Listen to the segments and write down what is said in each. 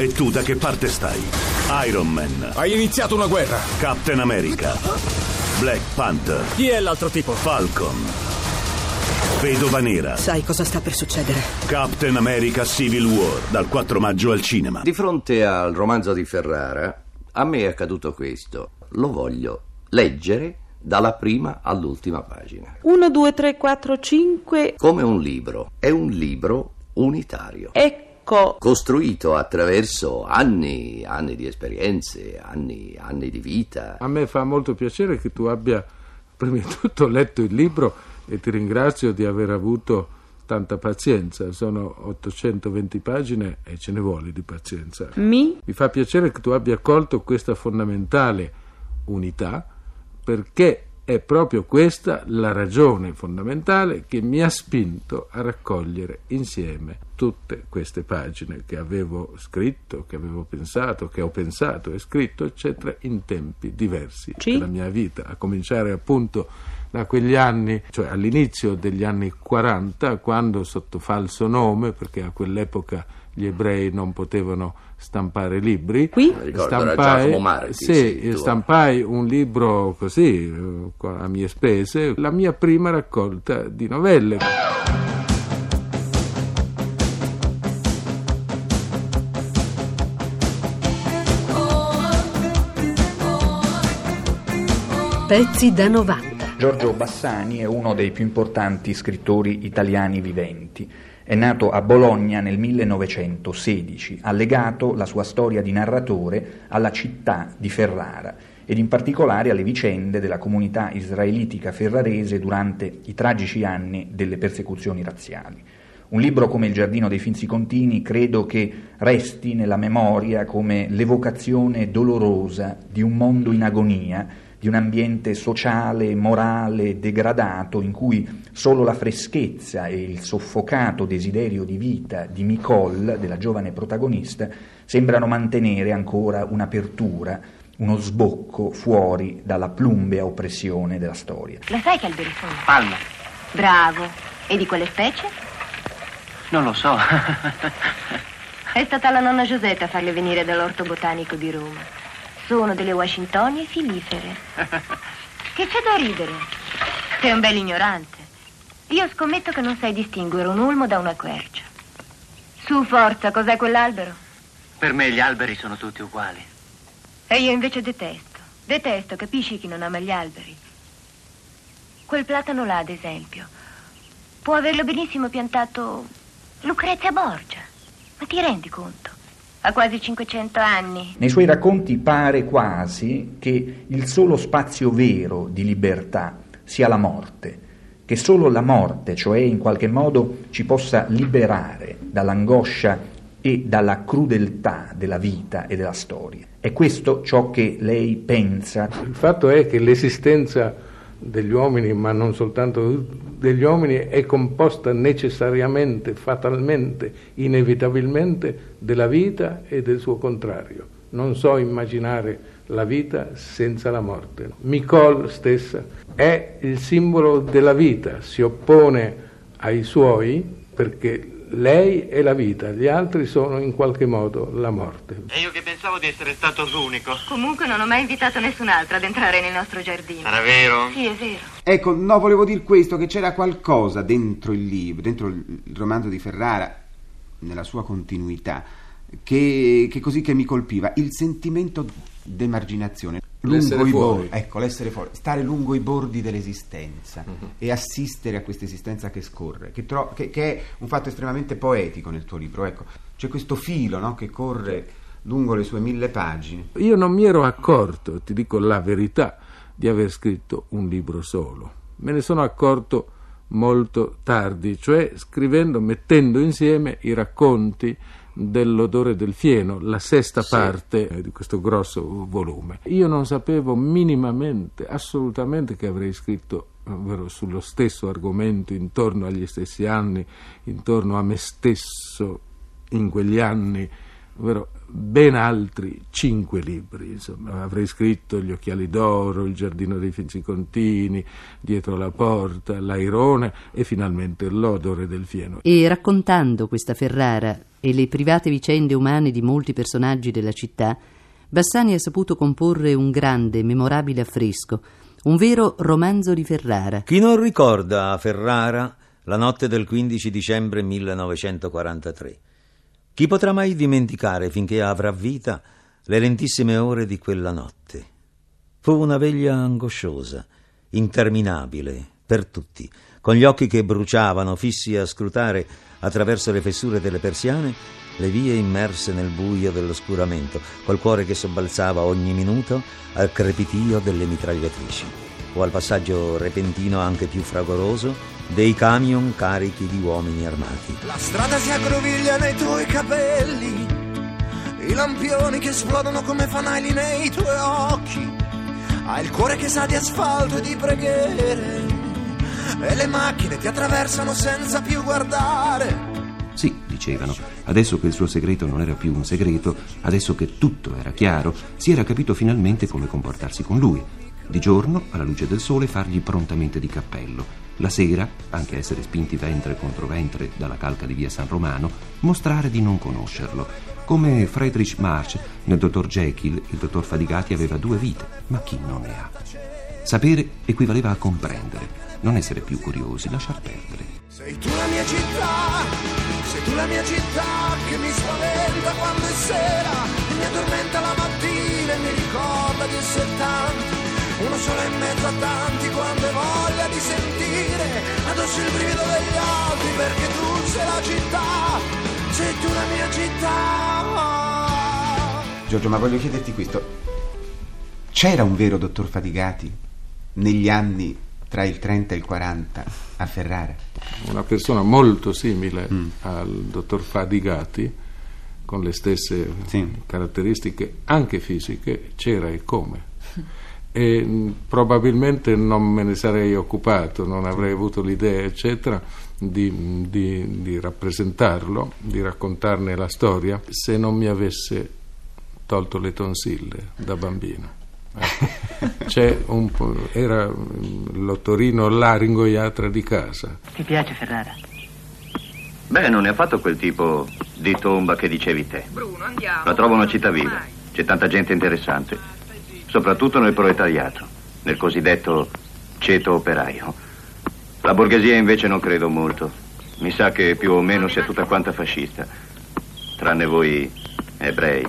E tu da che parte stai? Iron Man, Hai iniziato una guerra. Captain America, Black Panther, Chi è l'altro tipo? Falcon, Vedova Nera, Sai cosa sta per succedere? Captain America Civil War, dal 4 maggio al cinema. Di fronte al romanzo di Ferrara, a me è accaduto questo. Lo voglio leggere dalla prima all'ultima pagina. 1, 2, 3, 4, 5. Come un libro. È un libro unitario. Ecco. Costruito attraverso anni, anni di esperienze, anni, anni di vita. A me fa molto piacere che tu abbia prima di tutto letto il libro e ti ringrazio di aver avuto tanta pazienza. Sono 820 pagine e ce ne vuole di pazienza. Mi. Mi fa piacere che tu abbia colto questa fondamentale unità perché è proprio questa la ragione fondamentale che mi ha spinto a raccogliere insieme tutte queste pagine che avevo scritto, che avevo pensato, che ho pensato e scritto, eccetera, in tempi diversi Sì. della mia vita, a cominciare appunto da quegli anni, cioè all'inizio degli anni 40, quando sotto falso nome, perché a quell'epoca gli ebrei non potevano stampare libri, Qui? Giacomo Marchi, sì, stampai un libro così, eh, a mie spese, la mia prima raccolta di novelle. Pezzi da 90. Giorgio Bassani è uno dei più importanti scrittori italiani viventi. È nato a Bologna nel 1916, ha legato la sua storia di narratore alla città di Ferrara ed in particolare alle vicende della comunità israelitica ferrarese durante i tragici anni delle persecuzioni razziali. Un libro come Il giardino dei Finzi Contini credo che resti nella memoria come l'evocazione dolorosa di un mondo in agonia, di un ambiente sociale, morale, degradato, in cui solo la freschezza e il soffocato desiderio di vita di Nicole, della giovane protagonista, sembrano mantenere ancora un'apertura, uno sbocco fuori dalla plumbea oppressione della storia. La sai che alberi sono? Palma. Bravo. E di quale specie? Non lo so. È stata la nonna Giusetta a farle venire dall'orto botanico di Roma. Sono delle Washingtonie filifere. Che c'è da ridere? Sei un bel ignorante. Io scommetto che non sai distinguere un ulmo da una quercia. Su, forza, cos'è quell'albero? per me gli alberi sono tutti uguali. E io invece detesto. Detesto, capisci chi non ama gli alberi? Quel platano là, ad esempio, può averlo benissimo piantato Lucrezia Borgia. Ma ti rendi conto? Ha quasi 500 anni. Nei suoi racconti pare quasi che il solo spazio vero di libertà sia la morte, che solo la morte, cioè in qualche modo, ci possa liberare dall'angoscia e dalla crudeltà della vita e della storia. È questo ciò che lei pensa Il fatto è che l'esistenza degli uomini, ma non soltanto degli uomini, è composta necessariamente, fatalmente, inevitabilmente della vita e del suo contrario. Non so immaginare la vita senza la morte. Micol stessa è il simbolo della vita, si oppone ai suoi perché lei è la vita, gli altri sono in qualche modo la morte. E io che pensavo di essere stato l'unico. Comunque non ho mai invitato nessun altro ad entrare nel nostro giardino. Era vero? Sì, è vero. Ecco, no, volevo dire questo, che c'era qualcosa dentro il libro, dentro il il romanzo di Ferrara, nella sua continuità, che, che così che mi colpiva, il sentimento d'emarginazione. Lungo i bordi, ecco, l'essere fuori, stare lungo i bordi dell'esistenza e assistere a questa esistenza che scorre, che, tro- che- che è un fatto estremamente poetico nel tuo libro, ecco. C'è questo filo no, che corre lungo le sue mille pagine. Io non mi ero accorto, ti dico la verità, di aver scritto un libro solo. Me ne sono accorto molto tardi, cioè scrivendo, mettendo insieme i racconti dell'odore del fieno, la sesta parte eh, di questo grosso volume. Io non sapevo minimamente, assolutamente che avrei scritto eh, ovvero sullo stesso argomento, intorno agli stessi anni, intorno a me stesso in quegli anni, ovvero ben altri cinque libri. Insomma, avrei scritto Gli occhiali d'oro, Il giardino dei Finzicontini, Dietro la porta, L'Airone e finalmente L'odore del fieno. E raccontando questa Ferrara e le private vicende umane di molti personaggi della città, Bassani ha saputo comporre un grande, memorabile affresco, un vero romanzo di Ferrara. Chi non ricorda a Ferrara la notte del 15 dicembre 1943? Chi potrà mai dimenticare finché avrà vita le lentissime ore di quella notte? Fu una veglia angosciosa, interminabile, per tutti, con gli occhi che bruciavano, fissi a scrutare attraverso le fessure delle persiane le vie immerse nel buio dell'oscuramento, col cuore che sobbalzava ogni minuto al crepitio delle mitragliatrici, o al passaggio repentino anche più fragoroso dei camion carichi di uomini armati. La strada si aggroviglia nei tuoi capelli, i lampioni che esplodono come fanali nei tuoi occhi, hai il cuore che sa di asfalto e di preghiere, e le macchine ti attraversano senza più guardare. Sì, dicevano, adesso che il suo segreto non era più un segreto, adesso che tutto era chiaro, si era capito finalmente come comportarsi con lui. Di giorno, alla luce del sole, fargli prontamente di cappello. La sera, anche essere spinti ventre contro ventre dalla calca di via San Romano, mostrare di non conoscerlo. Come Friedrich March, nel dottor Jekyll, il dottor Fadigati aveva due vite, ma chi non ne ha? Sapere equivaleva a comprendere, non essere più curiosi, lasciar perdere. Sei tu la mia città, sei tu la mia città che mi spaventa quando è sera e mi addormenta la mattina e mi ricorda di essere tanti. Uno solo in mezzo a tanti quando hai voglia di sentire addosso il brivido degli altri perché tu sei la città, sei tu la mia città. Giorgio, ma voglio chiederti questo. C'era un vero dottor Fatigati negli anni tra il 30 e il 40 a Ferrara? Una persona molto simile mm. al dottor Fadigati, con le stesse sì. caratteristiche anche fisiche, c'era e come. E mh, probabilmente non me ne sarei occupato, non avrei avuto l'idea, eccetera, di, di, di rappresentarlo, di raccontarne la storia, se non mi avesse tolto le tonsille da bambino. C'è un era l'ottorino laringoiatra di casa. Ti piace Ferrara? Beh, non è affatto quel tipo di tomba che dicevi te. Bruno, andiamo. La trovo una città viva. C'è tanta gente interessante. Soprattutto nel proletariato, nel cosiddetto ceto operaio. La borghesia invece non credo molto. Mi sa che più o meno sia tutta quanta fascista. Tranne voi ebrei,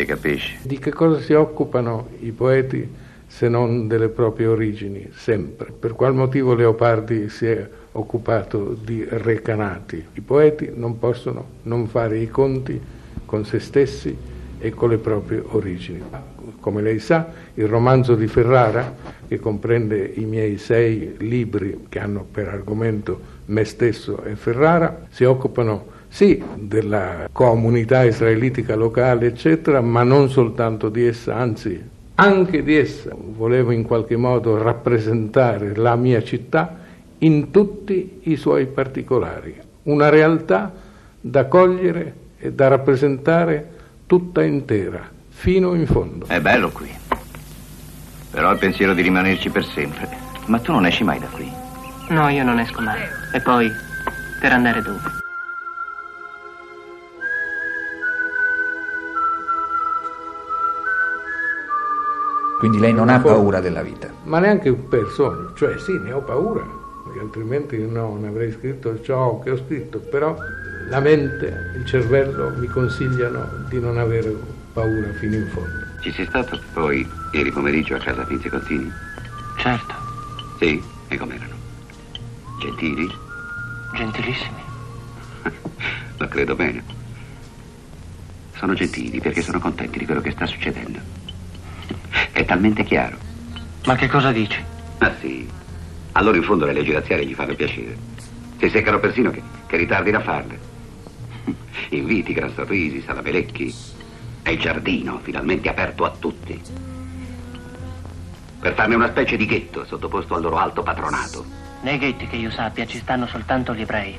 si capisce. Di che cosa si occupano i poeti se non delle proprie origini, sempre? Per qual motivo Leopardi si è occupato di recanati? I poeti non possono non fare i conti con se stessi e con le proprie origini. Come lei sa, il romanzo di Ferrara, che comprende i miei sei libri che hanno per argomento me stesso e Ferrara, si occupano sì della comunità israelitica locale, eccetera, ma non soltanto di essa, anzi anche di essa. Volevo in qualche modo rappresentare la mia città in tutti i suoi particolari, una realtà da cogliere e da rappresentare tutta intera, fino in fondo. È bello qui, però il pensiero di rimanerci per sempre. Ma tu non esci mai da qui. No, io non esco mai. E poi, per andare dove? Quindi lei non, ha paura della vita. Ma neanche per sogno, cioè sì, ne ho paura, perché altrimenti no, non avrei scritto ciò che ho scritto, però la mente, il cervello mi consigliano di non avere paura fino in fondo. Ci sei stato poi ieri pomeriggio a casa Pinze Cozzini? Certo. Sì? E com'erano? Gentili? Gentilissimi. Lo credo bene. Sono gentili perché sono contenti di quello che sta succedendo. È talmente chiaro. Ma che cosa dici? Ah sì. Allora in fondo le leggi razziali gli fanno piacere. Si seccano persino che, che ritardino a farle. Inviti, gran sorrisi, salamelecchi. E il giardino finalmente aperto a tutti. Per farne una specie di ghetto sottoposto al loro alto patronato. Nei ghetti che io sappia ci stanno soltanto gli ebrei.